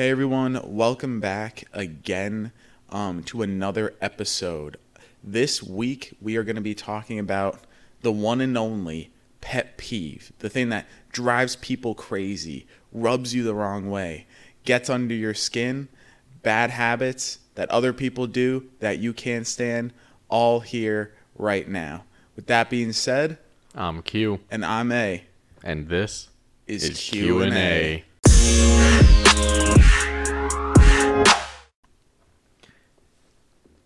Hey everyone, welcome back again um, to another episode. This week we are going to be talking about the one and only pet peeve, the thing that drives people crazy, rubs you the wrong way, gets under your skin, bad habits that other people do that you can't stand, all here right now. With that being said, I'm Q, and I'm A, and this is, is Q and A.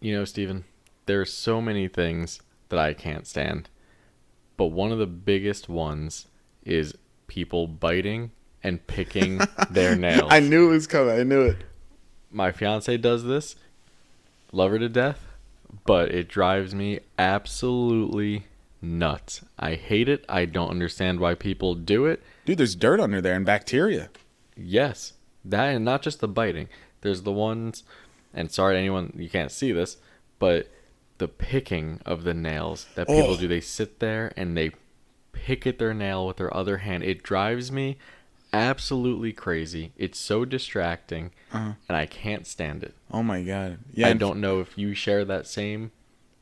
You know, Steven, there are so many things that I can't stand, but one of the biggest ones is people biting and picking their nails. I knew it was coming. I knew it. My fiance does this, love her to death, but it drives me absolutely nuts. I hate it. I don't understand why people do it. Dude, there's dirt under there and bacteria. Yes, that and not just the biting. There's the ones, and sorry anyone you can't see this, but the picking of the nails that people Oh. do. They sit there and they pick at their nail with their other hand. It drives me absolutely crazy. It's so distracting, Uh-huh. and I can't stand it. Oh my god. Yeah, I don't know if you share that same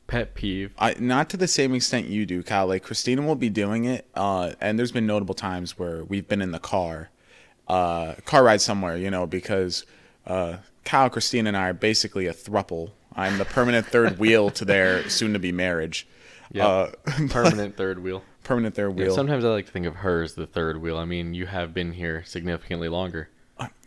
pet peeve. I not to the same extent you do, Kyle. Like Christina will be doing it, uh, and there's been notable times where we've been in the car, uh, car ride somewhere, you know, because uh, Kyle, Christine, and I are basically a thruple. I'm the permanent third wheel to their soon-to-be marriage. Yeah, Uh, permanent third wheel. permanent third Yeah, wheel. sometimes I like to think of her as the third wheel. I mean, you have been here significantly longer.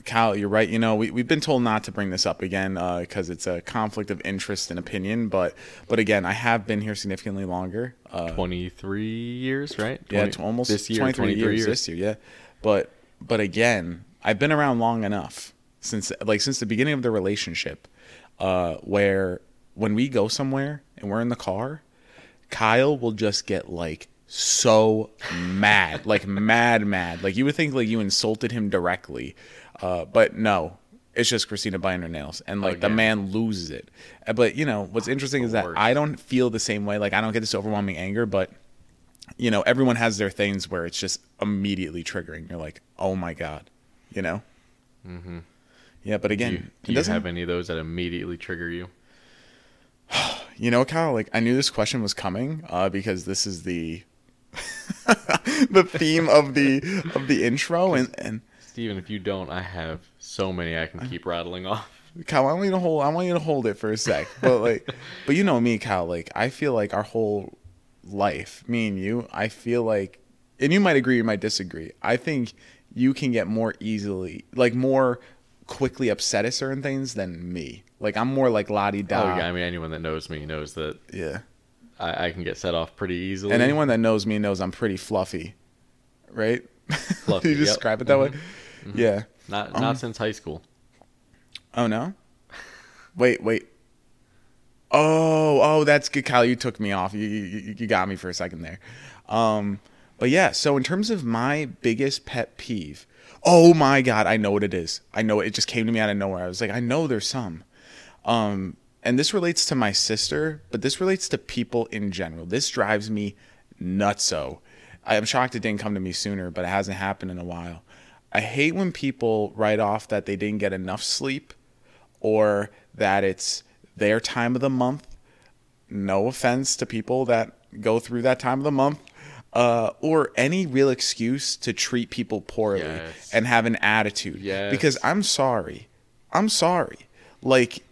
Kyle, you're right. You know, we, we've been told not to bring this up again because it's a conflict of interest and opinion. But but again, I have been here significantly longer. Uh, 23 years, right? yeah, 20 it's almost this year, 23 23 years, years. this year. Yeah, but but again, I've been around long enough since like since the beginning of the relationship, uh, where when we go somewhere and we're in the car, Kyle will just get like so mad, like mad, mad. Like you would think like you insulted him directly, uh, but no. It's just Christina biting her nails, and like the yeah. man loses it. Uh, But you know what's interesting is that worst. I don't feel the same way. Like I don't get this overwhelming anger, but you know, everyone has their things where it's just immediately triggering. You're like, oh my god, you know. Mm-hmm. Yeah, but Do again, you, do you have any of those that immediately trigger you? You know, Kyle, like I knew this question was coming uh, because this is the the theme of the of the intro, and and Steven, if you don't, I have so many I can keep rattling off. Kyle, I want you to hold. I want you to hold it for a sec, but like, but you know me, Kyle. Like I feel like our whole life, me and you, I feel like, and you might agree, you might disagree. I think you can get more easily, like more quickly upset at certain things than me. Like I'm more like la di da. Oh, yeah. I mean, anyone that knows me knows that yeah. I, I can get set off pretty easily. And anyone that knows me knows I'm pretty fluffy, right? Fluffy, you yep. describe it that way? Yeah. Not Um, not since high school. Oh no. Wait, wait. Oh, oh, that's good, Kyle. You took me off. You, you, you got me for a second there. Um, but yeah. So in terms of my biggest pet peeve, oh my god, I know what it is. I know it. Just came to me out of nowhere. I was like, I know there's some. Um, and this relates to my sister, but this relates to people in general. This drives me nutso. I'm shocked it didn't come to me sooner, but it hasn't happened in a while. I hate when people write off that they didn't get enough sleep or that it's their time of the month. No offense to people that go through that time of the month. Uh, or any real excuse to treat people poorly Yes. and have an attitude. Yes. Because I'm sorry. I'm sorry. Like,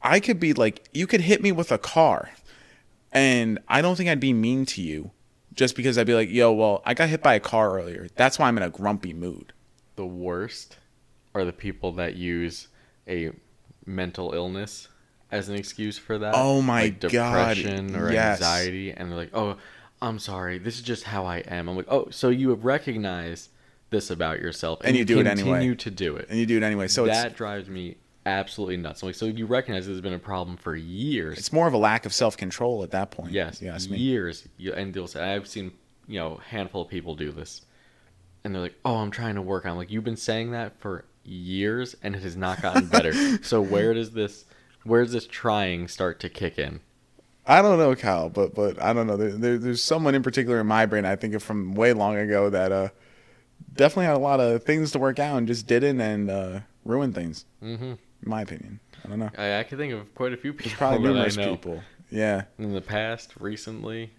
I could be like, you could hit me with a car, and I don't think I'd be mean to you just because I'd be like, yo, well, I got hit by a car earlier. That's why I'm in a grumpy mood. The worst are the people that use a mental illness as an excuse for that. Oh my like God, depression or yes. anxiety, and they're like, "Oh, I'm sorry. This is just how I am." I'm like, "Oh, so you have recognized this about yourself, And you do it anyway. continue to do it." And you do it anyway. So that drives me absolutely nuts. I'm like, so you recognize there's been a problem for years. it's more of a lack of self control at that point. yes, You me. years. You- And they'll say, I've seen, you know, a handful of people do this, and they're like, "Oh, I'm trying to work on." Like, you've been saying that for years, and it has not gotten better. so where does this, where does this trying start to kick in? I don't know, Kyle, but but I don't know. There, there, there's someone in particular in my brain. I think of from way long ago that uh, definitely had a lot of things to work out and just didn't, and uh, ruin things. Mm-hmm. In my opinion. I don't know. I, I can think of quite a few people There's probably numerous people. Yeah, in the past, recently,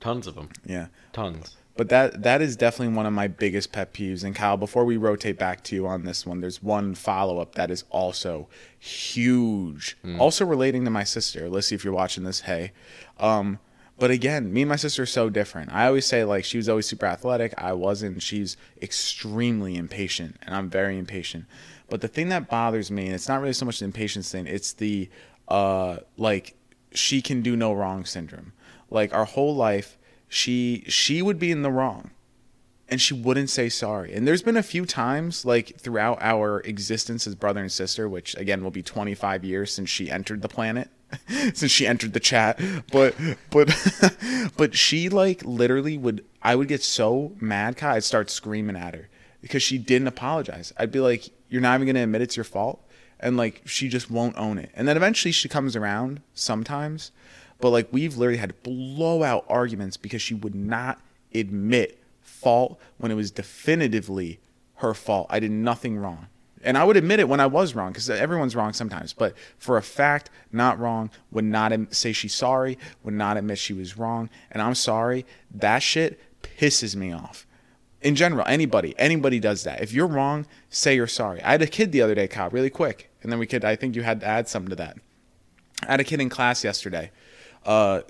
tons of them, yeah. tons. But that that is definitely one of my biggest pet peeves. And Kyle, before we rotate back to you on this one, there's one follow up that is also huge. Also relating to my sister. Let's see if you're watching this. Hey, um, but again, me and my sister are so different. I always say like she was always super athletic. I wasn't. She's extremely impatient, and I'm very impatient. But the thing that bothers me, and it's not really so much the impatience thing, it's the uh like she can do no wrong syndrome. Like our whole life, she she would be in the wrong and she wouldn't say sorry. And there's been a few times, like throughout our existence as brother and sister, which again will be 25 years since she entered the planet, since she entered the chat. But but but she like literally would. I would get so mad, Kai, I'd start screaming at her because she didn't apologize. I'd be like, "You're not even gonna admit it's your fault," and like she just won't own it. And then eventually she comes around sometimes, but like we've literally had blowout arguments because she would not admit fault when it was definitively her fault. I did nothing wrong. And I would admit it when I was wrong because everyone's wrong sometimes. But for a fact, not wrong, would not say she's sorry, would not admit she was wrong. And I'm sorry. That shit pisses me off. In general, anybody, anybody does that. If you're wrong, say you're sorry. I had a kid the other day, Kyle, really quick. And then we could, I think you had to add something to that. I had a kid in class yesterday. Uh,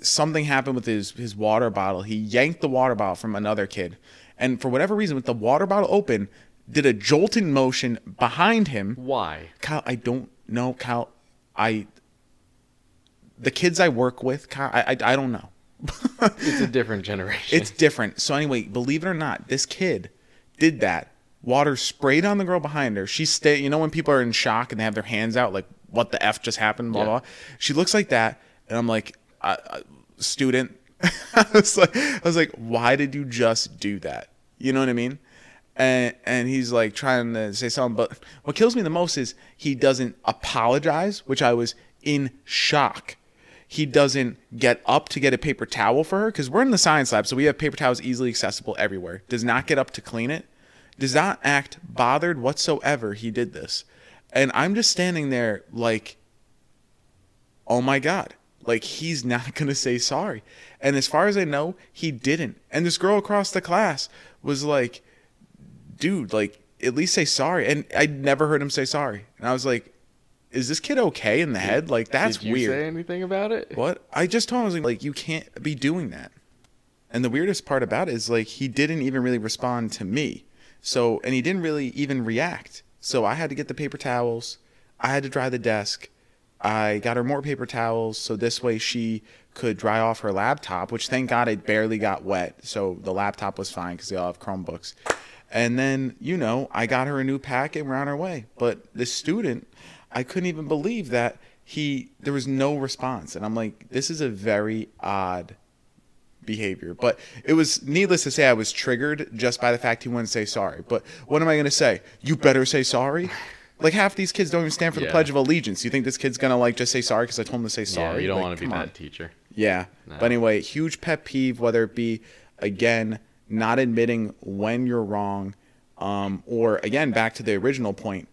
something happened with his his water bottle. He yanked the water bottle from another kid, and for whatever reason, with the water bottle open, did a jolting motion behind him. Why? Kyle, I don't know, Kyle. I the kids I work with, Kyle, I I, I don't know. It's a different generation. It's different. So anyway, believe it or not, this kid did that. Water sprayed on the girl behind her. She stay. You know when people are in shock and they have their hands out, like what the f just happened? Blah Yeah. blah. She looks like that, and I'm like, I, I, student. I was like, I was like, why did you just do that? You know what I mean? And and he's like trying to say something, but what kills me the most is he doesn't apologize, which I was in shock he doesn't get up to get a paper towel for her because we're in the science lab, so we have paper towels easily accessible everywhere. Does not get up to clean it. Does not act bothered whatsoever. He did this, and I'm just standing there like, oh my god, like he's not gonna say sorry. And as far as I know, he didn't. And this girl across the class was like, dude, like at least say sorry. And I never heard him say sorry. And I was like, is this kid okay in the head? Like that's Did you weird. say anything about it? What? I just told him I was like, like, you can't be doing that. And the weirdest part about it is like he didn't even really respond to me. So and he didn't really even react. So I had to get the paper towels. I had to dry the desk. I got her more paper towels so this way she could dry off her laptop, which thank God it barely got wet. So the laptop was fine because they all have Chromebooks. And then, you know, I got her a new packet and we're on our way. But the student, I couldn't even believe that he there was no response. And I'm like, this is a very odd behavior. But it was needless to say I was triggered just by the fact he wouldn't say sorry. But what am I gonna say? You better say sorry? Like half these kids don't even stand for the Yeah. Pledge of Allegiance. You think this kid's gonna like just say sorry because I told him to say sorry? Yeah, you don't Like, want to be that teacher. Yeah. No. But anyway, huge pet peeve, whether it be again not admitting when you're wrong, um, or again back to the original point,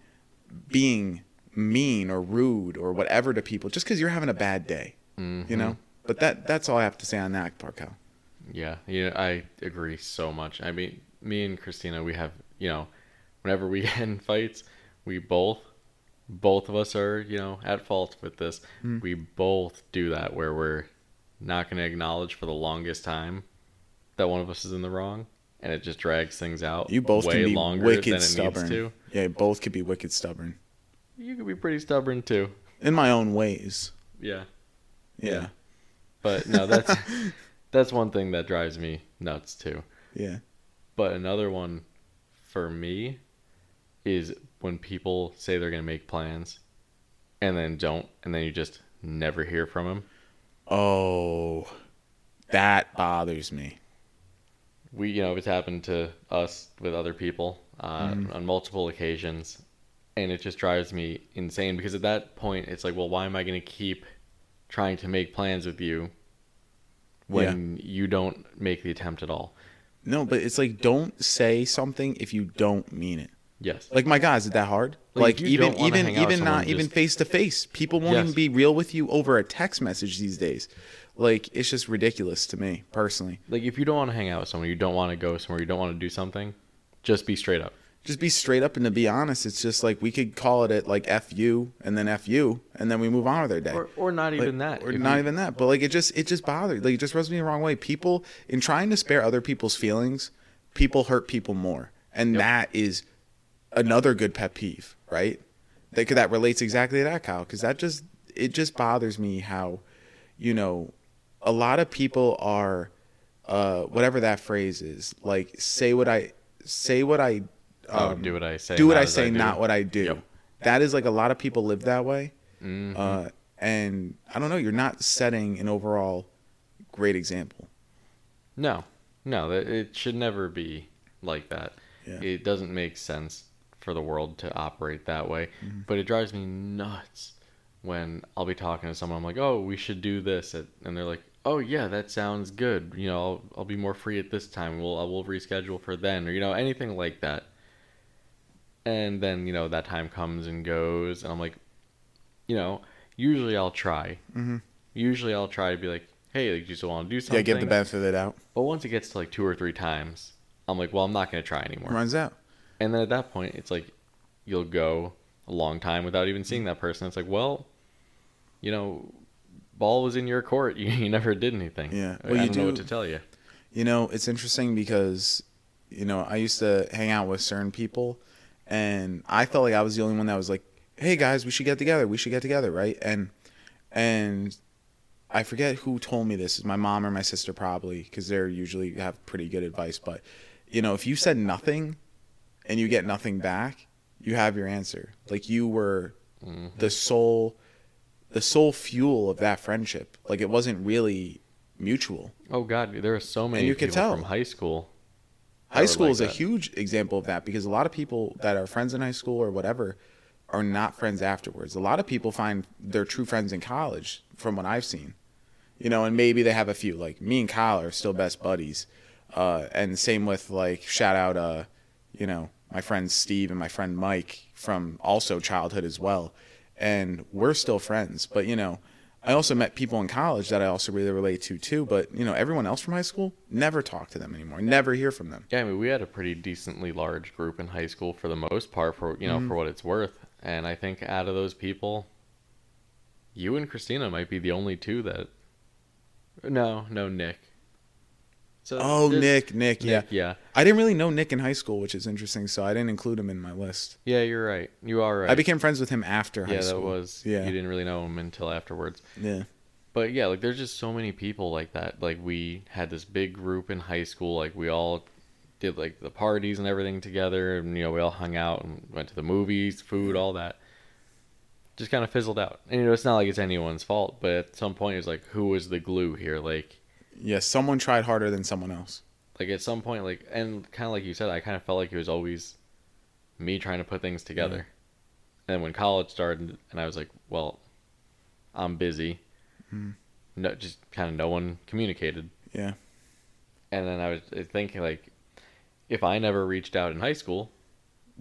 being mean or rude or whatever to people just because you're having a bad day. Mm-hmm. You know. But that that's all I have to say on that part, Kyle. Yeah, yeah, I agree so much. I mean, me and Christina, we have, you know, whenever we get in fights, we both, both of us are, you know, at fault with this. Hmm. We both do that where we're not going to acknowledge for the longest time that one of us is in the wrong, and it just drags things out. You both way can be longer than wicked it stubborn. needs to. Yeah, you both could be wicked stubborn You could be pretty stubborn too. in my own ways. Yeah, Yeah. but no, that's that's one thing that drives me nuts too. Yeah. But another one for me is when people say they're going to make plans and then don't, and then you just never hear from them. Oh, that bothers me. We, you know, it's happened to us with other people uh, on multiple occasions, and it just drives me insane because at that point, it's like, well, why am I going to keep trying to make plans with you when you don't make the attempt at all? No, but it's like don't say something if you don't mean it. Yes. Like my God, is it that hard? Like, Like, even even hang out with even not even face to face. People won't Yes. even be real with you over a text message these days. Like it's just ridiculous to me personally. like if you don't want to hang out with someone, you don't want to go somewhere, you don't want to do something, just be straight up. Just be straight up and to be honest, it's just like we could call it at like F you and then F you and then we move on with our day. Or or not Like, even that. or not even that. But like it just it just bothered. Like it just rubs me the wrong way. People in trying to spare other people's feelings, people hurt people more, and Yep. that is another good pet peeve, right? That that relates exactly to that, Kyle. Because that just it just bothers me how, you know, a lot of people are, uh, whatever that phrase is, like say what I say what I. Oh, um, do what I say. do what not I say, do. not what I do. Yep. That is like a lot of people live that way. Mhm. Uh, and I don't know, you're not setting an overall great example. No, no, it should never be like that. Yeah. It doesn't make sense for the world to operate that way. Mm-hmm. But it drives me nuts when I'll be talking to someone. I'm like, "Oh, we should do this," and they're like, "Oh yeah, that sounds good. You know, I'll, I'll be more free at this time. We'll I will reschedule for then, or you know, anything like that." And then you know that time comes and goes, and I'm like, you know, usually I'll try. Mhm. Usually I'll try to be like, "Hey, like, do you still want to do something?" Yeah, give the benefit of the doubt. But once it gets to like two or three times, I'm like, well, I'm not going to try anymore. Runs out. And then at that point, it's like you'll go a long time without even seeing that person. It's like, well, you know, ball was in your court. You, you never did anything. Yeah. I, Well, I you don't know what to tell you. You know, it's interesting because, you know, I used to hang out with certain people and I felt like I was the only one that was like, hey guys, we should get together. We should get together, right? And, and I forget who told me this, my mom or my sister probably, because they're usually have pretty good advice. But, you know, if you said nothing and you get nothing back, you have your answer. Like you were Mhm. the sole, the sole fuel of that friendship. Like it wasn't really mutual. Oh God, there are so many And you people tell. from high school. High school like is a that. huge example of that because a lot of people that are friends in high school or whatever are not friends afterwards. A lot of people find their true friends in college, from what I've seen. You know, and maybe they have a few. Like me and Kyle are still best buddies. Uh, and same with like shout out, uh, you know, my friend Steve and my friend Mike from also childhood as well. And we're still friends. But you know, I also met people in college that I also really relate to too. But you know, everyone else from high school never talk to them anymore. Never hear from them. Yeah, I mean, we had a pretty decently large group in high school for the most part, for you know, Mm-hmm. for what it's worth. And I think out of those people, you and Christina might be the only two that. No, no, Nick. So Oh, Nick, Nick, yeah. Nick, yeah, I didn't really know Nick in high school, which is interesting, so I didn't include him in my list. yeah. You're right. You are right. I became friends with him after high school. yeah, that was. Yeah. You didn't really know him until afterwards. Yeah. But yeah, like there's just so many people like that. Like we had this big group in high school. Like we all did like the parties and everything together, and you know we all hung out and went to the movies, food, all that. Just kind of fizzled out. And you know it's not like it's anyone's fault, but at some point it's like who was the glue here? Like Yeah, someone tried harder than someone else. like at some point like and kind of like you said, I kind of felt like it was always me trying to put things together. And when college started, and I was like, well, I'm busy. Hmm. No, just kind of no one communicated. Yeah. And then I was thinking, like, if I never reached out in high school,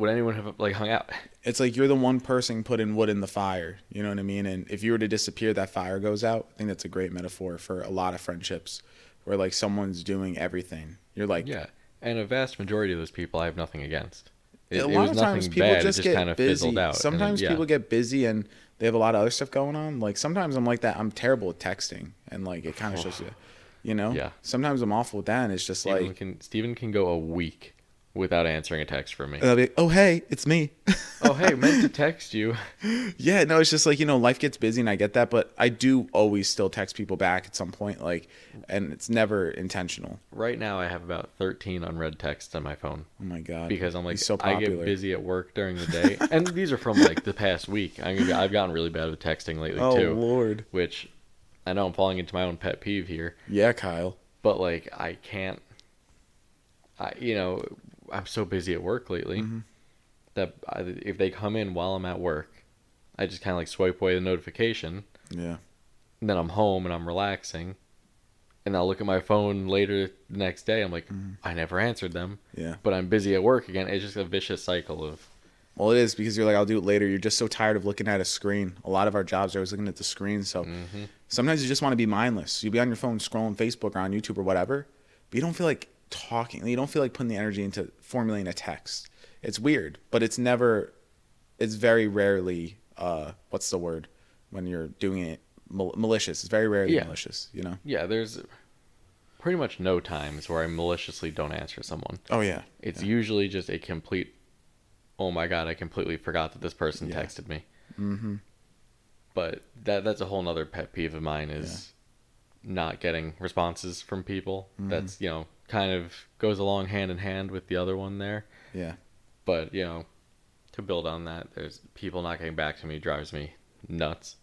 would anyone have like hung out? It's like you're the one person putting wood in the fire. You know what I mean? And if you were to disappear, that fire goes out. I think that's a great metaphor for a lot of friendships where like someone's doing everything. You're like, Yeah, and a vast majority of those people I have nothing against. It, a lot was of nothing times people bad. just, just get kind of busy. fizzled out. and then- Sometimes yeah. people get busy and they have a lot of other stuff going on. Like sometimes I'm like that. I'm terrible at texting, and like it kind of shows you, you know. Yeah. Sometimes I'm awful with that, and it's just Steven like, can Steven can go a week without answering a text from me. and I'll be like, oh hey, it's me. oh hey, meant to text you. yeah, no, it's just like you know, life gets busy, and I get that, but I do always still text people back at some point, like, and it's never intentional. Right now, I have about 13 unread texts on my phone Oh my god, because I'm like, He's so I get busy at work during the day, and these are from like the past week. I mean, I've gotten really bad with texting lately Oh too, lord, which I know I'm falling into my own pet peeve here, yeah, Kyle. but like I can't. I you know I'm so busy at work lately Mhm. that I, if they come in while I'm at work, I just kind of like swipe away the notification. Yeah, And then I'm home and I'm relaxing, and I'll look at my phone later the next day. I'm like, I never answered them, Yeah. but I'm busy at work again. It's just a vicious cycle of Well, it is because you're like, I'll do it later. You're just so tired of looking at a screen. A lot of our jobs are always looking at the screen. So Mm-hmm. sometimes you just want to be mindless. You'll be on your phone scrolling Facebook or on YouTube or whatever, but you don't feel like talking. You don't feel like putting the energy into formulating a text. It's weird, but it's never, it's very rarely, uh, what's the word when you're doing it mal- malicious? It's very rarely Yeah. malicious, you know? yeah. There's pretty much no times where I maliciously don't answer someone. Oh, yeah. It's usually just a complete. Oh my god! I completely forgot that this person Yeah. texted me. Mm-hmm. But that that's a whole nother pet peeve of mine is not getting responses from people. Mm-hmm. That's you know kind of goes along hand in hand with the other one there. Yeah. But you know, to build on that, there's people not getting back to me drives me nuts.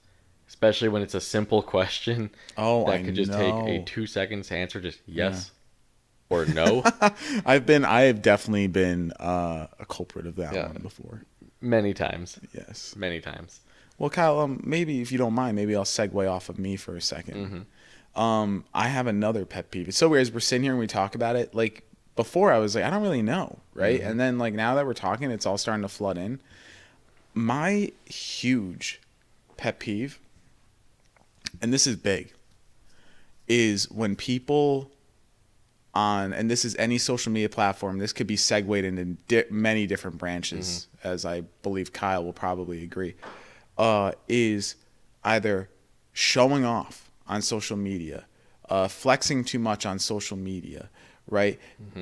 Especially when it's a simple question Oh, that I could just know. take a two seconds to answer, just yes or no. I've been, I have definitely been uh, a culprit of that Yeah. one before. many times, Yes. many times. Well, Kyle, um, maybe if you don't mind, maybe I'll segue off of me for a 2nd Mm-hmm. Um, I have another pet peeve. It's so weird as we're sitting here and we talk about it. Like before, I was like, I don't really know, right? Mm-hmm. And then like now that we're talking, it's all starting to flood in. My huge pet peeve, and this is big, is when people on and this is any social media platform this could be segued into di- many different branches as i believe kyle will probably agree uh, is either showing off on social media uh, flexing too much on social media right?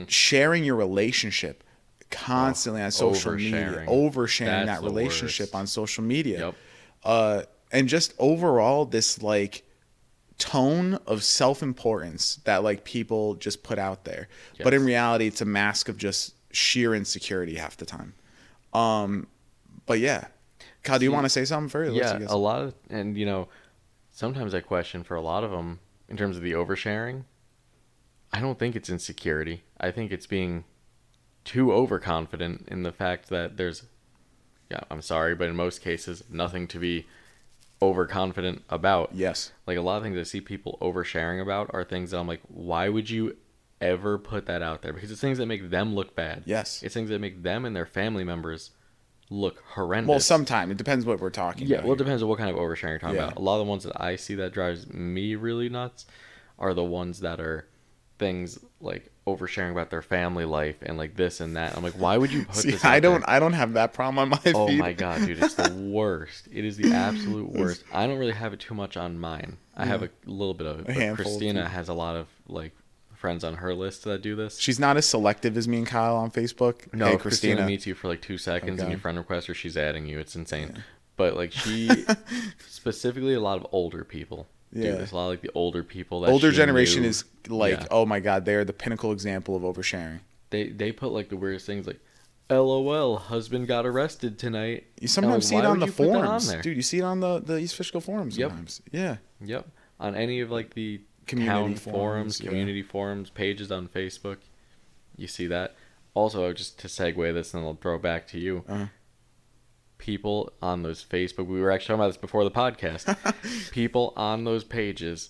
Sharing your relationship constantly on social media oversharing. oversharing That's that relationship worst. on social media. Yep. uh, and just overall this like tone of self-importance that like people just put out there. But in reality it's a mask of just sheer insecurity half the time. Um but yeah. Kyle do you See, want to say something first? Let's yeah, a lot of, and you know, sometimes I question for a lot of them in terms of the oversharing. I don't think it's insecurity. I think it's being too overconfident in the fact that there's, yeah, I'm sorry, but in most cases, nothing to be overconfident about. yes Like a lot of things I see people oversharing about are things that I'm like, why would you ever put that out there? Because it's things that make them look bad. yes It's things that make them and their family members look horrendous. well sometime it depends what we're talking Yeah, about well, it depends on what kind of oversharing you're talking Yeah. about. A lot of the ones that I see that drives me really nuts are the ones that are things like oversharing about their family life and like this and that. I'm like, why would you put See, this? i don't there? i don't have that problem on my Oh feed my god, dude, it's the worst. It is the absolute worst. I don't really have it too much on mine. I have a little bit of it. But Christina has a lot of like friends on her list that do this. she's not as selective as me and kyle on facebook No, hey Christina. christina meets you for like two seconds and Okay. you friend request her, she's adding you. It's insane. But like she, specifically, a lot of older people. Yeah. do this. A lot of like the older people. That older generation knew. is like Yeah. oh my god they're the pinnacle example of oversharing They they put like the weirdest things like, "LOL, husband got arrested tonight." You sometimes like, see it on the that on forums, dude. You see it on the the East Fishkill forums Yep. sometimes. Yeah, Yep. On any of like the Community town forums, forums, yeah. community forums, pages on Facebook, you see that. Also, just to segue this, and I'll throw it back to you. Uh-huh. People on those Facebook, we were actually talking about this before the podcast. people on those pages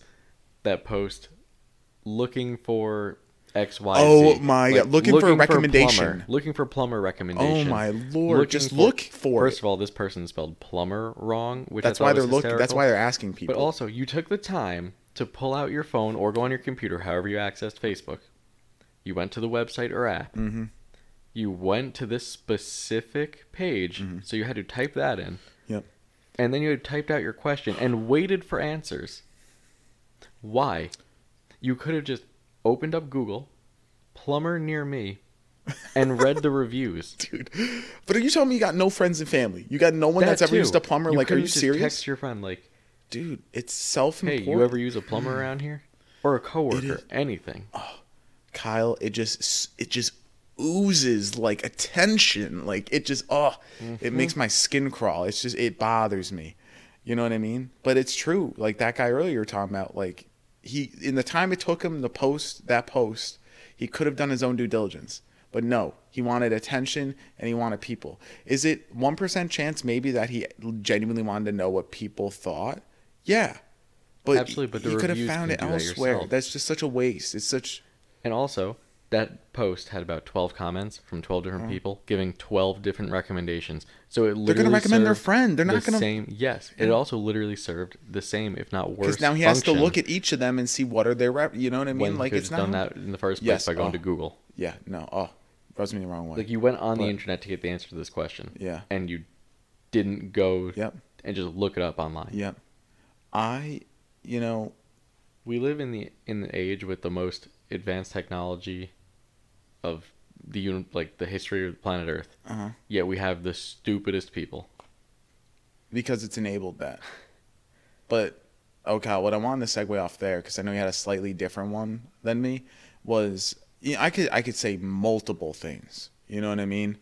that post looking for X, Y, Oh Z. my God, looking for a recommendation. plumber, looking for plumber recommendation. Oh my lord! Looking Just for- look for First it. of all, this person spelled plumber wrong, which That's why they're looking. That's why they're asking people. But also, you took the time to pull out your phone or go on your computer, however you accessed Facebook. You went to the website or app. Mhm. You went to this specific page, so you had to type that in. Mm-hmm. Yep. And then you had typed out your question and waited for answers. Why? You could have just opened up Google, plumber near me, and read the reviews. dude. But are you telling me you got no friends and family? You got no one that's That ever used a plumber? like, are you serious, Text your friend like, dude? It's "Hey, self-important. you ever use a plumber around here?" Or a coworker, anything. Kyle? It just it just oozes like attention. Like it just oh, it Mm-hmm. makes my skin crawl. It's just it bothers me. You know what I mean? But it's true. Like that guy earlier you were talking about. Like he in the time it took him to post that post, he could have done his own due diligence. But no, he wanted attention and he wanted people. Is it one percent chance maybe that he genuinely wanted to know what people thought? Yeah, But Absolutely, but you could have found it do that elsewhere. That's just such a waste. It's such And also, that post had about 12 comments from 12 different oh. people giving 12 different recommendations. So it literally. They're gonna recommend their friend. They're not the gonna- same. Yes, it also literally served the same, if not worse. because now he has to look at each of them and see what are their rep. You know what I mean? when like he could it's have not. done that in the first place Yes, by going oh. to Google. Yeah. No. Oh, rubs me the wrong way. Like you went on But- the internet to get the answer to this question. Yeah. And you didn't go Yep. and just look it up online. Yep. I, you know, We live in the in the age with the most advanced technology of the uni- like the history of the planet Earth. uh Yet we have the stupidest people. because it's enabled that. But okay, what I wanted to segue off there because I know you had a slightly different one than me was yeah, I could I could say multiple things. You know what I mean?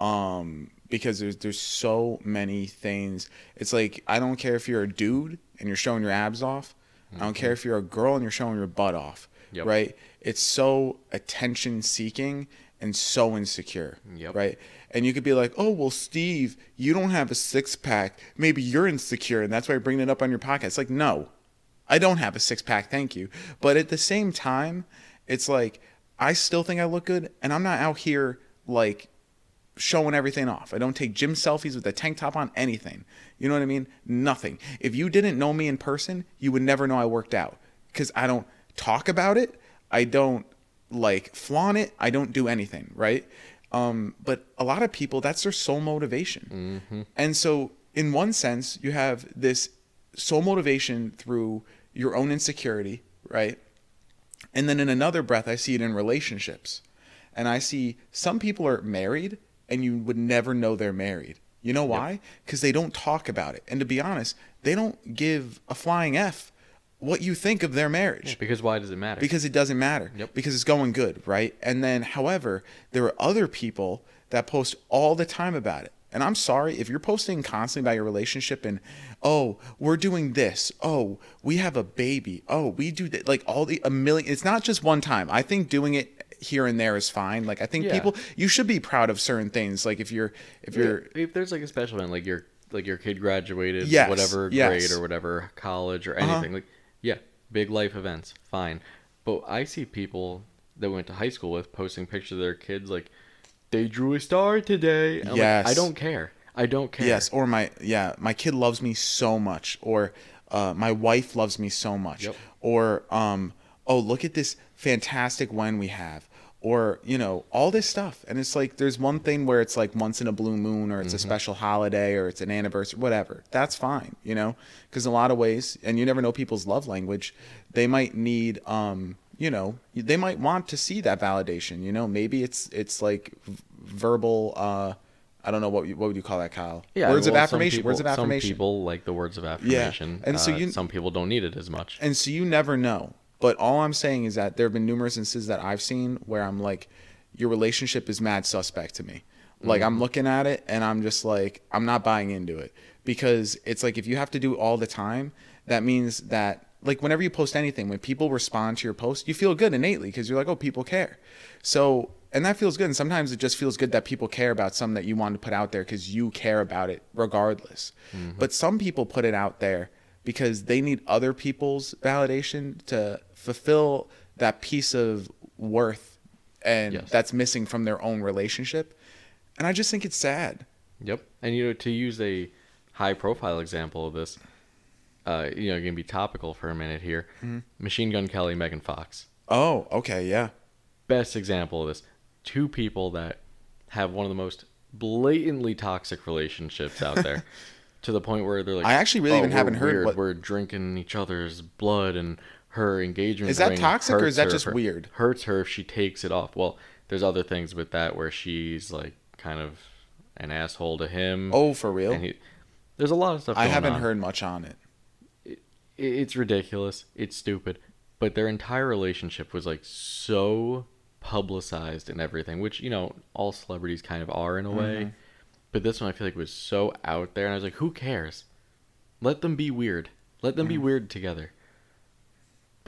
Um, because there's there's so many things. It's like I don't care if you're a dude and you're showing your abs off. I don't care mm-hmm. if you're a girl and you're showing your butt off. Yep. Right? It's so attention seeking and so insecure. Yep. Right? And you could be like, oh, well, Steve, you don't have a six pack. Maybe you're insecure, and that's why you're bringing it up on your podcast. It's like, no, I don't have a six pack. Thank you. But at the same time, it's like, I still think I look good, and I'm not out here like showing everything off. I don't take gym selfies with a tank top on, anything. You know what I mean? Nothing. If you didn't know me in person, you would never know I worked out because I don't talk about it. I don't like flaunt it. I don't do anything, right? Um, but a lot of people, that's their sole motivation. And so, in one sense, you have this sole motivation through your own insecurity, right? And then in another breath, I see it in relationships. And I see some people are married and you would never know they're married. You know why? Because they don't talk about it. And to be honest, they don't give a flying F what you think of their marriage Because why does it matter? because it doesn't matter Yep. because it's going good right and then however there are other people that post all the time about it and i'm sorry if you're posting constantly about your relationship and oh we're doing this oh we have a baby oh we do that. like all the a million it's not just one time i think doing it here and there is fine like i think Yeah. people you should be proud of certain things like if you're if you're if there's like a special event, like your like your kid graduated, Yes, whatever yes. grade or whatever college or Uh-huh. anything, like yeah, big life events, fine. But I see people that we went to high school with posting pictures of their kids like they drew a star today. And I'm like, Yes. I don't care. I don't care. Yes, or my yeah, my kid loves me so much, or uh, my wife loves me so much, Yep. or um, oh look at this fantastic wine we have, or you know all this stuff, and it's like there's one thing where it's like once in a blue moon, or it's a special holiday, or it's an anniversary, whatever. That's fine, you know, because in a lot of ways, and you never know people's love language, they might need um, you know, they might want to see that validation, you know, maybe it's it's like v- verbal. uh I don't know what you- what would you call that, Kyle? Yeah, words of well, some affirmation. words of affirmation. Some people like the words of affirmation. and so uh, you- some people don't need it as much. And so you never know. But all I'm saying is that there have been numerous instances that I've seen where I'm like, your relationship is mad suspect to me. Like I'm mm-hmm. looking at it and I'm just like, I'm not buying into it because it's like if you have to do it all the time, that means that like whenever you post anything, when people respond to your post, you feel good innately because you're like, oh, people care. So and that feels good. And sometimes it just feels good that people care about something that you want to put out there because you care about it regardless. Mm-hmm. But some people put it out there because they need other people's validation to fulfill that piece of worth and Yes. that's missing from their own relationship. And I just think it's sad. Yep. And you know, to use a high profile example of this, uh, you know, gonna be topical for a minute here. Mm-hmm. Machine Gun Kelly, Megan Fox. Oh, okay, yeah. Best example of this. Two people that have one of the most blatantly toxic relationships out there. to the point where they're like I actually really "Oh, even haven't heard weird. what- we're drinking each other's blood and her engagement Is that toxic or is that just her- weird? hurts her if she takes it off well there's other things with that where she's like kind of an asshole to him Oh, for real? he, there's a lot of stuff I haven't on. heard much on it. I- it's ridiculous it's stupid but their entire relationship was like so publicized and everything which you know all celebrities kind of are in a way Mm-hmm. but this one i feel like was so out there and i was like who cares let them be weird let them be Mm-hmm. weird together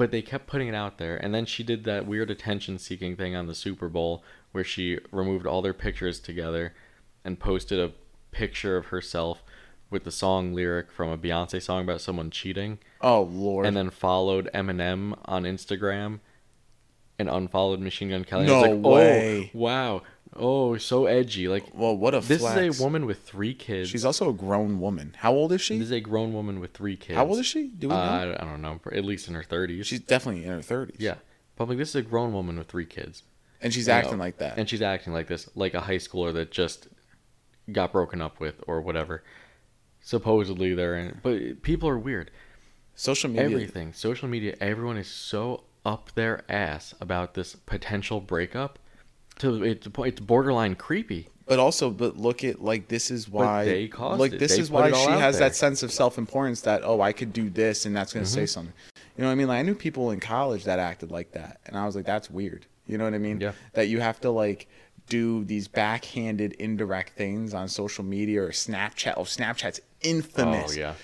but they kept putting it out there and then she did that weird attention seeking thing on the super bowl where she removed all their pictures together and posted a picture of herself with the song lyric from a Beyonce song about someone cheating, Oh lord. and then followed Eminem on Instagram, and unfollowed Machine Gun Kelly. I No was like, oh, way. Oh, wow. Oh, so edgy. Like well, what a this flex. is a woman with three kids. She's also a grown woman. How old is she? This is a grown woman with three kids. How old is she? Do we know? Uh, I don't know. At least in her thirties. she's definitely in her thirties. yeah. But like, this is a grown woman with three kids. and she's You acting know, like that. And she's acting like this, like a high schooler that just got broken up with or whatever. Supposedly they're in, but people are weird. Social media. Everything, social media, everyone is so up their ass about this potential breakup. To it's it's borderline creepy. But also, but look at like this is why they caused like this is why she has there. that sense of self importance that oh I could do this and that's gonna say Mm-hmm. something. You know what I mean? Like I knew people in college that acted like that, and I was like, that's weird. You know what I mean? Yeah. That you have to like do these backhanded, indirect things on social media or Snapchat. Oh, Snapchat's infamous. Oh, yeah.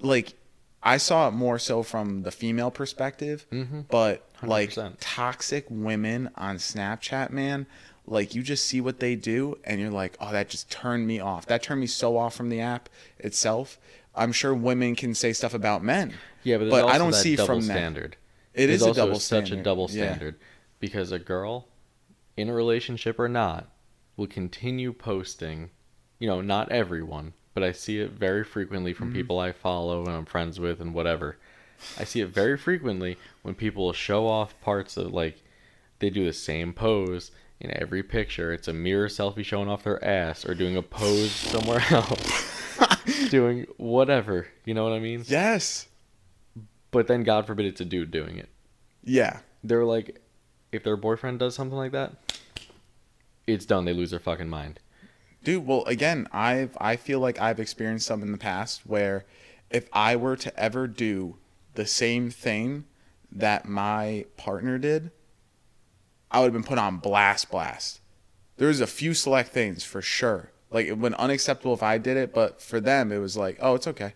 Like I saw it more so from the female perspective, Mm-hmm. but like 100%. toxic women on Snapchat, man, like you just see what they do and you're like, oh, that just turned me off. That turned me so off from the app itself. I'm sure women can say stuff about men. Yeah, but, but also I don't that see double from that. standard. It There's is a double such standard. a double Yeah. standard because a girl in a relationship or not will continue posting. You know, not everyone, but I see it very frequently Mm-hmm. from people I follow and I'm friends with and whatever. I see it very frequently when people show off parts of like they do the same pose in every picture. It's a mirror selfie showing off their ass or doing a pose somewhere else. doing whatever, you know what I mean? Yes. But then God forbid it's a dude doing it. Yeah. They're like if their boyfriend does something like that, it's done. They lose their fucking mind. Dude, well, again, I've I feel like I've experienced some in the past where if I were to ever do the same thing that my partner did, I would have been put on blast blast. There's a few select things for sure. Like it would unacceptable if I did it, but for them it was like, oh, it's okay.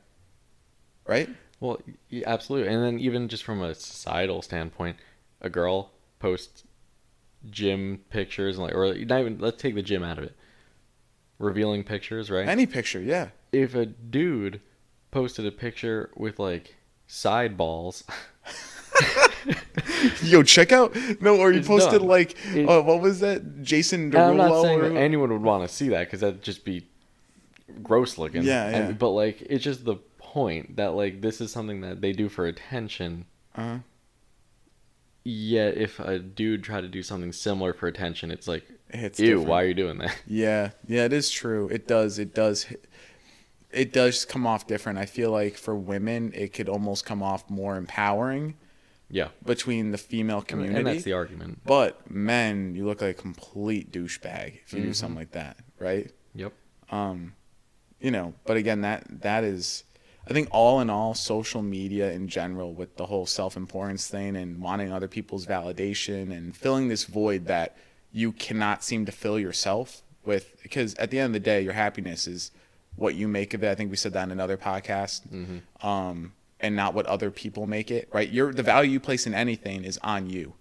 Right? Well, yeah, absolutely. And then even just from a societal standpoint, a girl posts gym pictures and like, or not even. Let's take the gym out of it. Revealing pictures, right? Any picture, yeah. if a dude posted a picture with like side balls, Yo, check out no, or you It's posted done. like uh, what was that? Jason And I'm not saying or- that anyone would want to see that because that'd just be gross looking. Yeah, And- yeah. but like, it's just the point that like this is something that they do for attention. Uh-huh. Yet, if a dude tried to do something similar for attention, it's like, It hits ew, different. why are you doing that? Yeah, yeah, it is true. It does. It does. hit- It does come off different. I feel like for women, it could almost come off more empowering Yeah, between the female community. and that's the argument. but men, you look like a complete douchebag if you do Mhm. something like that, right? Yep. Um, you know. But again, that that is. I think all in all, social media in general, with the whole self-importance thing and wanting other people's validation and filling this void that you cannot seem to fill yourself with, because at the end of the day, your happiness is what you make of it. I think we said that in another podcast, Mm-hmm. um, and not what other people make it. Right? Your the value you place in anything is on you,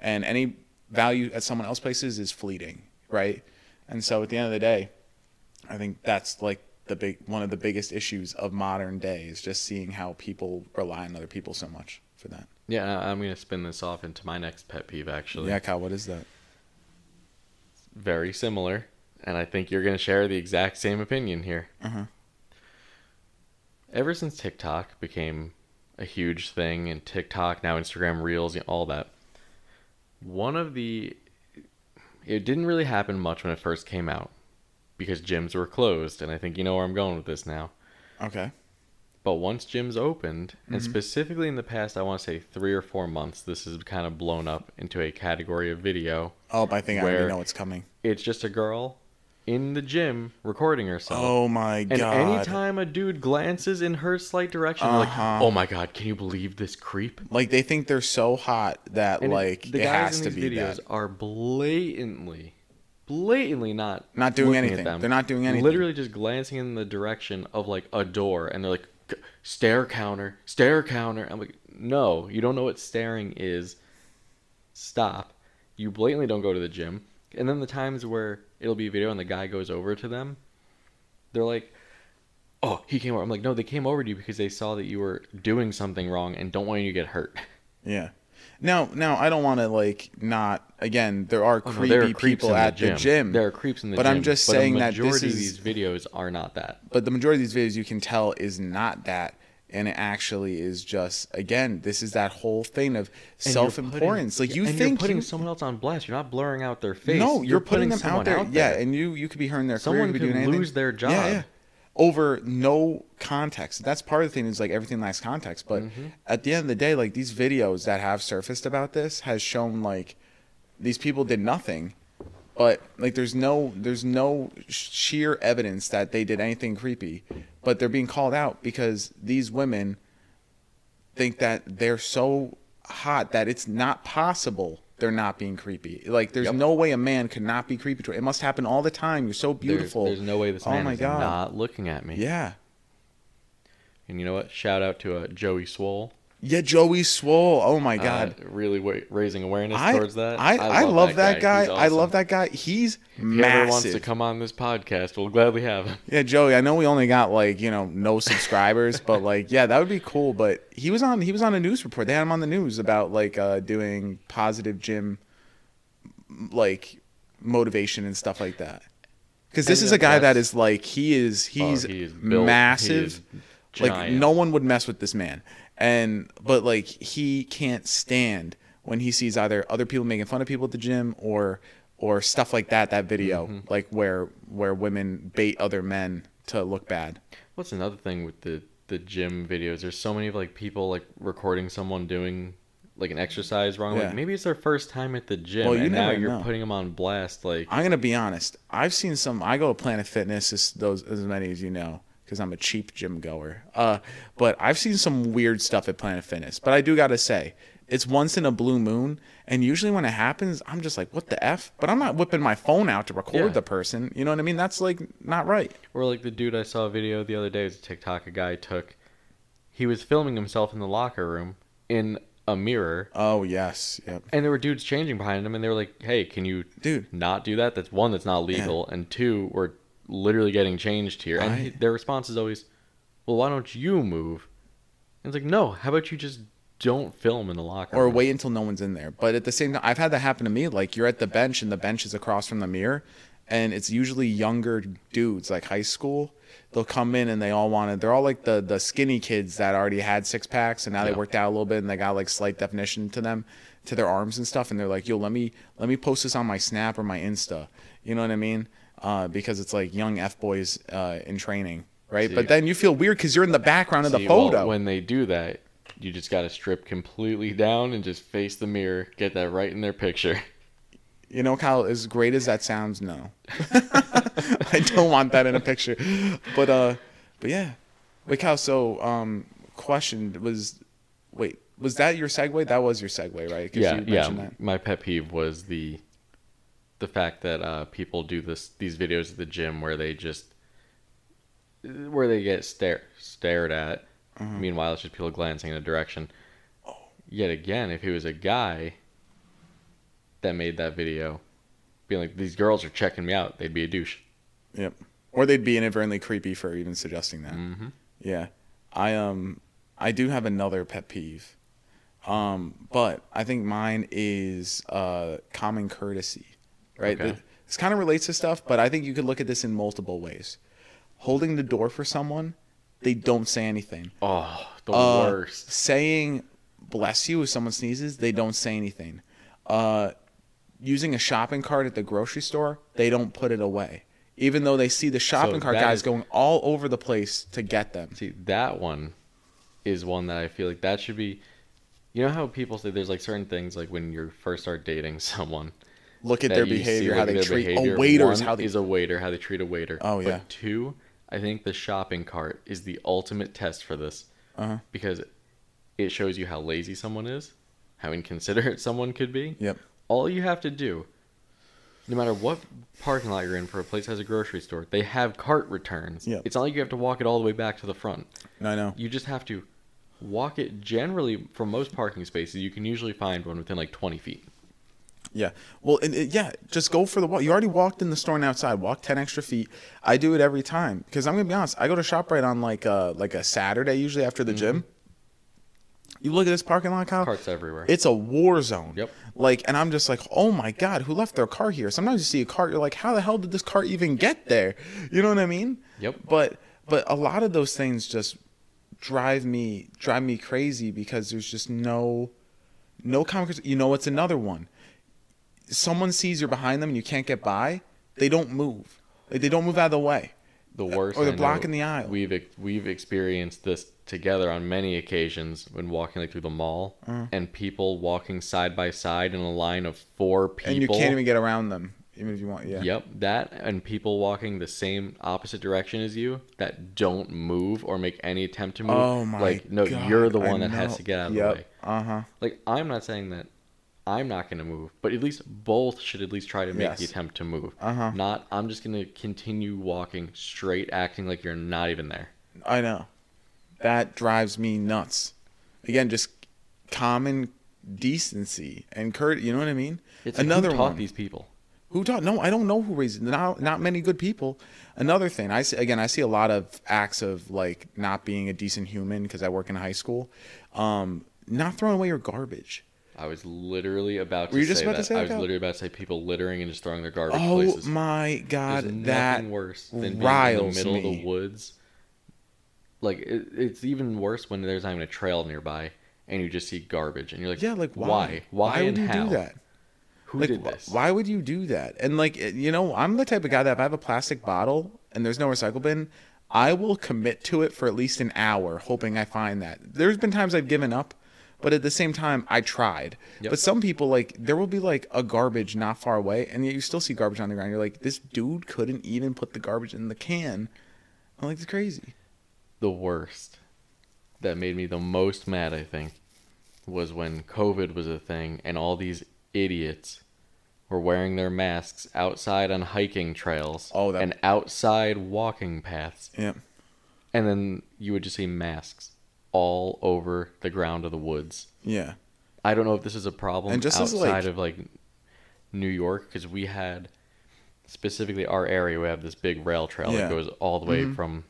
and any value that someone else places is fleeting. Right? And so at the end of the day, I think that's like the big one of the biggest issues of modern day is just seeing how people rely on other people so much for that. Yeah, I'm gonna spin this off into my next pet peeve. Actually, Yeah, Kyle, what is that? very similar, and I think you're gonna share the exact same opinion here. Uh-huh. Ever since TikTok became a huge thing, and TikTok now Instagram Reels, you know, all that, one of the it didn't really happen much when it first came out because gyms were closed, and I think you know where I'm going with this now. Okay. But once gyms opened, and Mhm. specifically in the past, I want to say three or four months, this has kind of blown up into a category of video. Oh, I think I already know what's coming. It's just a girl in the gym recording herself. Oh my and god. And anytime a dude glances in her slight direction, Uh-huh. like, "Oh my god, can you believe this creep?" like they think they're so hot that And it- like the it guys has in to these be videos that. are blatantly, blatantly not Not doing anything. They're not doing anything. Literally just glancing in the direction of like a door, and they're like, "G- "Stare counter, stare counter." I'm like, "No, you don't know what staring is. Stop." You blatantly don't go to the gym. And then the times where it'll be a video and the guy goes over to them, they're like, "Oh, he came over." I'm like, "No, they came over to you because they saw that you were doing something wrong and don't want you to get hurt." Yeah. Now, now I don't want to like not again. There are Oh, creepy there are people in at the gym. There are creeps in the But gym. But I'm just but saying that this majority is- of these videos are not that. but the majority of these videos you can tell is not that, and it actually is just again. This is that whole thing of And self-importance. putting- Like you think you're putting you, someone else on blast. You're not blurring out their face. no, you're, putting, them someone out there. Yeah, and you you could be hurting their Someone career. you could could be doing anything. lose their Yeah, job. yeah. Over no context. That's part of the thing is like everything lacks context. But Mm-hmm. at the end of the day, like these videos that have surfaced about this has shown like these people did nothing. But like there's no there's no sheer evidence that they did anything creepy. But they're being called out because these women think that they're so hot that it's not possible they're not being creepy. Like there's Yep. no way a man could not be creepy to her. It must happen all the time. You're so beautiful. There's, no way this Oh man my is God. not looking at me. Yeah. And you know what? Shout out to uh, Joey Swole. Yeah, Joey Swole. Oh my uh, god. really wa- raising awareness I, towards that. I, I, love that guy. He's I love that guy. He's If he ever wants to come on this podcast, we'll gladly have him. Yeah, Joey. I know we only got like you know no subscribers, but like yeah, that would be cool. But he was on he was on a news report. They had him on the news about like uh, doing positive gym like motivation and stuff like that. Because this And is a guy that's- like he is he's Oh, he is built- he massive. is like no one would mess with this man. And but like he can't stand when he sees either other people making fun of people at the gym or or stuff like that. That video Mm-hmm. like where where women bait other men to look bad. What's another thing with the the gym videos? There's so many of like people like recording someone doing like an exercise wrong. Yeah. Like maybe it's their first time at the gym, Well, you and now you're know. putting them on blast. Like I'm gonna be honest. I've seen some. I go to Planet Fitness, as those as many as you know, because I'm a cheap gym goer. Uh, but I've seen some weird stuff at Planet Fitness. But I do gotta say, it's once in a blue moon, and usually when it happens, I'm just like, what the f? But I'm not whipping my phone out to record Yeah. the person. You know what I mean? That's like not right. Or like the dude I saw a video the other day it was a TikTok. A guy took, he was filming himself in the locker room in a mirror, Oh yes, yep. and there were dudes changing behind him, and they were like, "Hey, can you Dude. not do that? That's one, that's not legal, and two, we're literally getting changed here." And I- he, their response is always, "Well, why don't you move?" And it's like, "No, how about you just don't film in the locker or room?" wait until no one's in there. But at the same time, I've had that happen to me. Like you're at the bench and the bench is across from the mirror, and it's usually younger dudes, like high school. They'll come in and they all want to. They're all like the the skinny kids that already had six packs and now they worked out a little bit and they got like slight definition to them, to their arms and stuff. And they're like, "Yo, let me let me post this on my Snap or my Insta." You know what I mean? Uh, because it's like young f boys uh, in training, right? See- but then you feel weird because you're in the background of the See, well, photo. when they do that, you just got to strip completely down and just face the mirror, get that right in their picture. You know, Kyle, as great as that sounds, no. I don't want that in a picture. But uh but yeah. Wait, Kyle, so um question was wait, was that your segue? That was your segue, right? yeah, you yeah. that. My pet peeve was the the fact that uh, people do this these videos at the gym where they just where they get stare, stared at. Mm-hmm. Meanwhile, it's just people glancing in a direction. Oh. Yet again, if he was a guy that made that video, being like, "These girls are checking me out," they'd be a douche. Yep. Or they'd be inadvertently creepy for even suggesting that. Mm-hmm. Yeah. I um I do have another pet peeve. Um, but I think mine is uh common courtesy. Right? Okay. Th- This kind of relates to stuff, but I think you could look at this in multiple ways. Holding the door for someone, they don't say anything. Oh, the Uh, worst. Saying bless you if someone sneezes, they don't say anything. Uh, using a shopping cart at the grocery store, they don't put it away. Even though they see the shopping cart guys is- going all over the place to get them. See, that one is one that I feel like that should be. You know how people say there's like certain things like when you first start dating someone. Look at their you see, behavior, how they treat behavior. oh waiters, One how they is a waiter, how they treat a waiter. Oh, yeah. But two, I think the shopping cart is the ultimate test for this Uh-huh. because it shows you how lazy someone is, how inconsiderate someone could be. Yep. All you have to do, no matter what parking lot you're in for a place that has a grocery store, they have cart returns. Yep. It's not like you have to walk it all the way back to the front. I know. You just have to walk it generally from most parking spaces you can usually find one within like 20 feet Yeah. Well, and, it- yeah, just go for the walk. You already walked in the store and outside. Walk 10 extra feet. I do it every time because I'm going to be honest. I go to ShopRite on like a, like a Saturday usually after the gym. Mm-hmm. You look at this parking lot, Kyle. Carts everywhere. It's a war zone. Yep. Like, and I'm just like, oh my God, who left their car here? Sometimes you see a car, you're like, how the hell did this car even get there? You know what I mean? Yep. But, but a lot of those things just drive me, drive me crazy because there's just no, no common. You know, it's another one. Someone sees you're behind them and you can't get by, they don't move. Like, they don't move out of the way. the worst. or they're blocking the aisle. We've we've experienced this together on many occasions when walking like through the mall Uh-huh. and people walking side by side in a line of four people. And you can't even get around them, even if you want. Yeah. Yep, that and people walking the same opposite direction as you that don't move or make any attempt to move. Oh my Like no, God, you're the I one that has to get out of Yep. the way. Uh huh. Like I'm not saying that I'm not going to move, but at least both should at least try to make the attempt to move. Uh-huh. Not I'm just going to continue walking straight, acting like you're not even there. I know. That drives me nuts. Again, just common decency and courage. You know what I mean? It's like, Another who taught one. these people. Who taught? No, I don't know who raised. Not not many good people. Another thing, I see, again, I see a lot of acts of like not being a decent human because I work in high school. Um, not throwing away your garbage. I was literally about to Were you say just about that. to say I was Kyle? literally about to say people littering and just throwing their garbage Oh places. my god, There's that nothing worse than being in the riles middle of me. the woods. Like it, it's even worse when there's not even a trail nearby and you just see garbage and you're like, yeah, like why? why, why, would and you how? do that? Who like, did wh- this? Why would you do that? And like, it- you know, I'm the type of guy that if I have a plastic bottle and there's no recycle bin, I will commit to it for at least an hour, hoping I find that. There's been times I've given up, but at the same time, I tried. Yep. But some people like there will be like a garbage not far away, and yet you still see garbage on the ground. You're like, this dude couldn't even put the garbage in the can. I'm like, it's crazy. the worst that made me the most mad, I think, was when COVID was a thing and all these idiots were wearing their masks outside on hiking trails Oh, that- and outside walking paths. Yeah. And then you would just see masks all over the ground of the woods. Yeah. I don't know if this is a problem And just outside like- of like New York because we had specifically our area. We have this big rail trail Yeah. that goes all the way Mhm. from.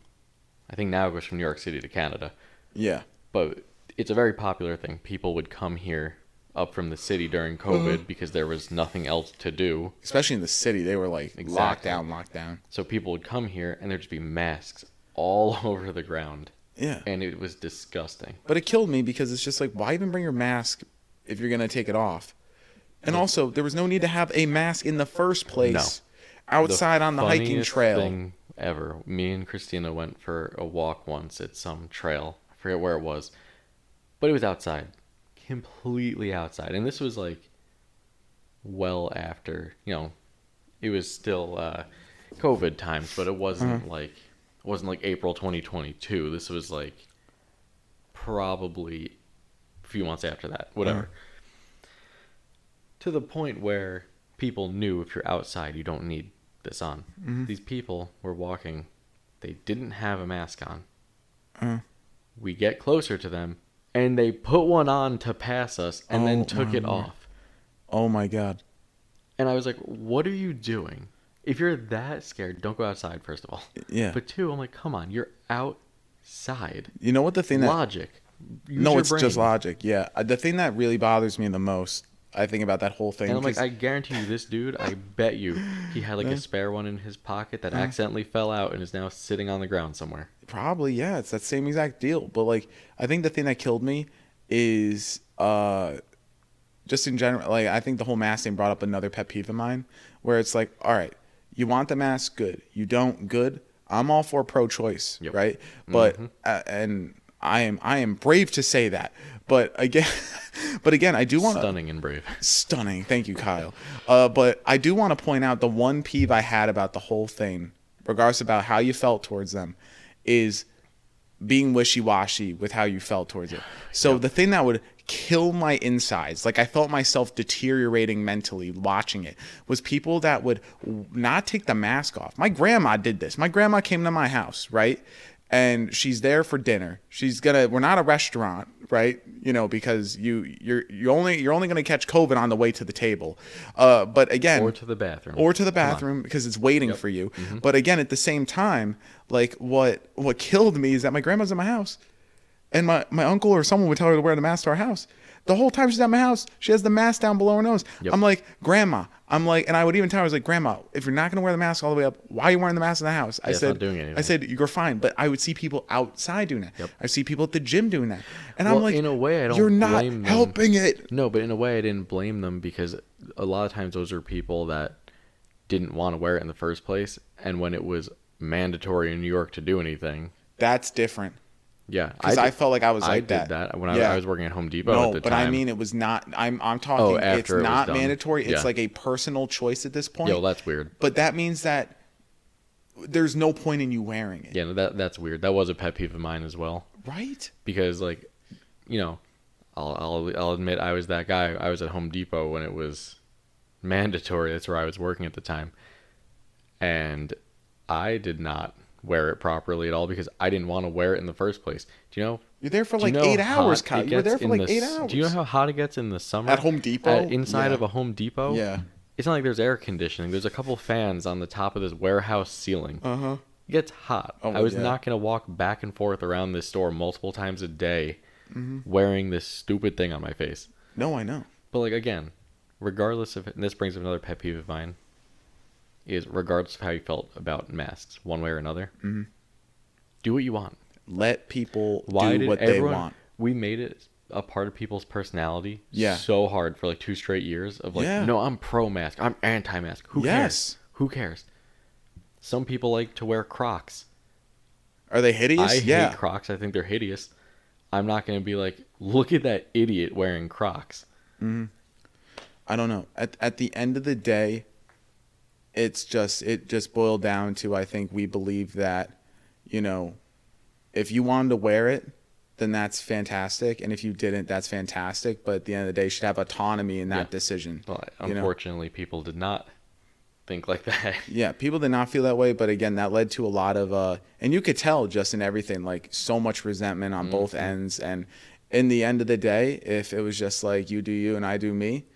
I think now it goes from New York City to Canada, Yeah. but it's a very popular thing. People would come here up from the city during COVID Uh-huh. because there was nothing else to do. Especially in the city, they were like locked Exactly. down, locked down. So people would come here and there'd just be masks all over the ground, Yeah. and it was disgusting. But it killed me because it's just like, why even bring your mask if you're gonna take it off? And also, there was no need to have a mask in the first place. Outside on the hiking trail. Thing ever. Me and Christina went for a walk once at some trail. I forget where it was, but it was outside, completely outside, and this was like well after you know, it was still uh, COVID times, but it wasn't Uh-huh. like wasn't like April 2022. This was like probably a few months after that, whatever. Uh-huh. To the point where people knew if you're outside, you don't need this on. Mm-hmm. These people were walking, they didn't have a mask on. Uh. We get closer to them, and they put one on to pass us and Oh, then took it Lord. off. Oh my god. And I was like, what are you doing? If you're that scared, don't go outside, first of all. Yeah. But two, I'm like, come on, you're outside. you know what the thing that Logic. Use no, it's just logic. Yeah, Uh, the thing that really bothers me the most, I think about that whole thing. And I'm like, I guarantee you, this dude, I bet you, he had like a spare one in his pocket that accidentally fell out and is now sitting on the ground somewhere. Probably, yeah, it's that same exact deal. But like, I think the thing that killed me is uh, just in general. Like, I think the whole mass thing brought up another pet peeve of mine, where it's like, all right, you want the mask, good. You don't, good. I'm all for pro-choice, Yep. right? But Mhm. uh, and I am I am brave to say that. But again, but again, I do want Stunning and brave. stunning. Thank you, Kyle. Uh, but I do want to point out the one peeve I had about the whole thing, regardless about how you felt towards them, is being wishy-washy with how you felt towards it. So the thing that would kill my insides, like I felt myself deteriorating mentally watching it, was people that would not take the mask off. My grandma did this. My grandma came to my house, right? and she's there for dinner. She's gonna. We're not a restaurant, right? You know, because you you're you're only you're only gonna catch COVID on the way to the table. Uh, but again, Or to the bathroom. or to the bathroom because it's waiting for you. But again, at the same time, like what what killed me is that my grandma's in my house, and my my uncle or someone would tell her to wear the mask to our house. The whole time she's at my house, she has the mask down below her nose. Yep. I'm like, Grandma. I'm like, and I would even tell her, I was like, Grandma, if you're not gonna wear the mask all the way up, why are you wearing the mask in the house? I Yeah, said, doing anything. I said, you're fine. But I would see people outside doing that. Yep. I see people at the gym doing that, and I'm like, in a way, I don't you're not blame them. helping it. No, but in a way, I didn't blame them because a lot of times those are people that didn't want to wear it in the first place, and when it was mandatory in New York to do anything, That's different. Yeah, Because I, did- felt like I was I like did that. that, when I, Yeah. I was working at Home Depot No, at the but time. I mean, it was not. I'm I'm oh, talking. Oh, it's it not mandatory. It's Yeah. like a personal choice at this point. well, that's weird. but that means that there's no point in you wearing it, Yeah, that that's weird. That was a pet peeve of mine as well. right? because like you know I'll, I'll I'll admit I was that guy. I was at Home Depot when it was mandatory. That's where I was working at the time, and I did not wear it properly at all because I didn't want to wear it in the first place. Do you know? You're there for do you like know eight hours, Kyle. You were there for like the eight hours. Do you know how hot it gets in the summer At Home Depot? At- inside Yeah. of a Home Depot? Yeah. It's not like there's air conditioning. There's a couple fans on the top of this warehouse ceiling. Uh huh. It gets hot. Oh, I was yeah. not going to walk back and forth around this store multiple times a day Mm-hmm. wearing this stupid thing on my face. No, I know. But like again, regardless of and this brings up another pet peeve of mine, is regardless of how you felt about masks, one way or another, Mhm. do what you want. Let people Why do did what everyone? they want. We made it a part of people's personality Yeah. so hard for like two straight years of like, Yeah. no, I'm pro mask, I'm anti mask. Who cares? Who cares? Some people like to wear Crocs. Are they hideous? I yeah. hate Crocs. I think they're hideous. I'm not going to be like, look at that idiot wearing Crocs. I don't know. At at the end of the day, it's just it just boiled down to I think we believe that, you know, if you wanted to wear it, then that's fantastic, and if you didn't, that's fantastic. But at the end of the day, you should have autonomy in that Yeah. decision. But you know? unfortunately, people did not think like that. Yeah, people did not feel that way, but again, that led to a lot of uh and you could tell just in everything like so much resentment on both Mm-hmm. ends and in the end of the day, if it was just like you do you and I do me,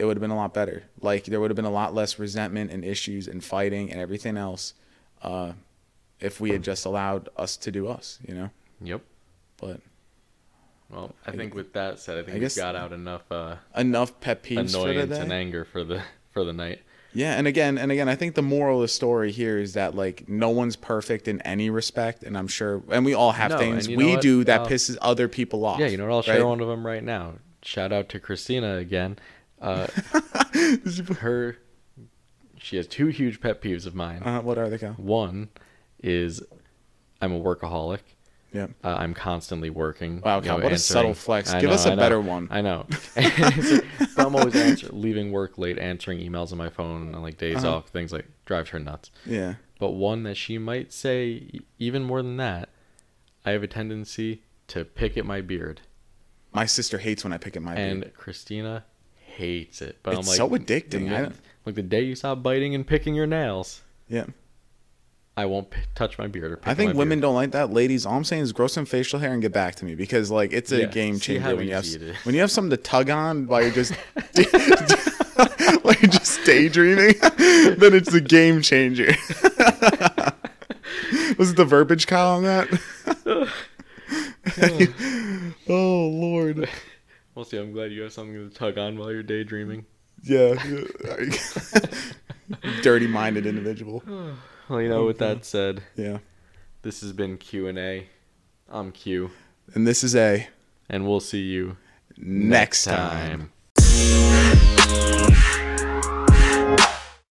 it would have been a lot better. Like there would have been a lot less resentment and issues and fighting and everything else uh if we had just allowed us to do us, you know? Yep. But Well, I think with that said, I think I we got out enough uh, enough pet peeves annoyance and anger for the for the night. Yeah, and again, and again, I think the moral of the story here is that like no one's perfect in any respect, and I'm sure, and we all have No, things and you know we do that Uh, pisses other people off. Yeah, you know what? I'll share right? one of them right now. Shout out to Christina again. Uh, her, she has two huge pet peeves of mine. Uh, what are they, Cal? One is I'm a workaholic. Yeah. Uh, I'm constantly working. Wow, Cal, know, what a subtle flex. I Give know, us a better one. I know. but I'm always answer, leaving work late, answering emails on my phone on like days Uh-huh. off, things like drives her nuts. Yeah. But one that she might say even more than that, I have a tendency to pick at my beard, My sister hates when I pick at my and beard. Christina hates it. But I'm like, so addicting. I like the day you stop biting and picking your nails, Yeah. I won't p- touch my beard or. Pick I think women beard. don't like that. Ladies, all I'm saying is grow some facial hair and get back to me because like it's a Yeah, game changer when you have easy it is. when you have something to tug on while you're just while you're just daydreaming. then it's a game changer. Was it the verbiage, Kyle, on that? oh Lord. We'll see. I'm glad you have something to tug on while you're daydreaming. Yeah. Dirty-minded individual. Well, you know, with that said, Yeah. this has been Q and A. I'm Q, And this is a and we'll see you next time. time.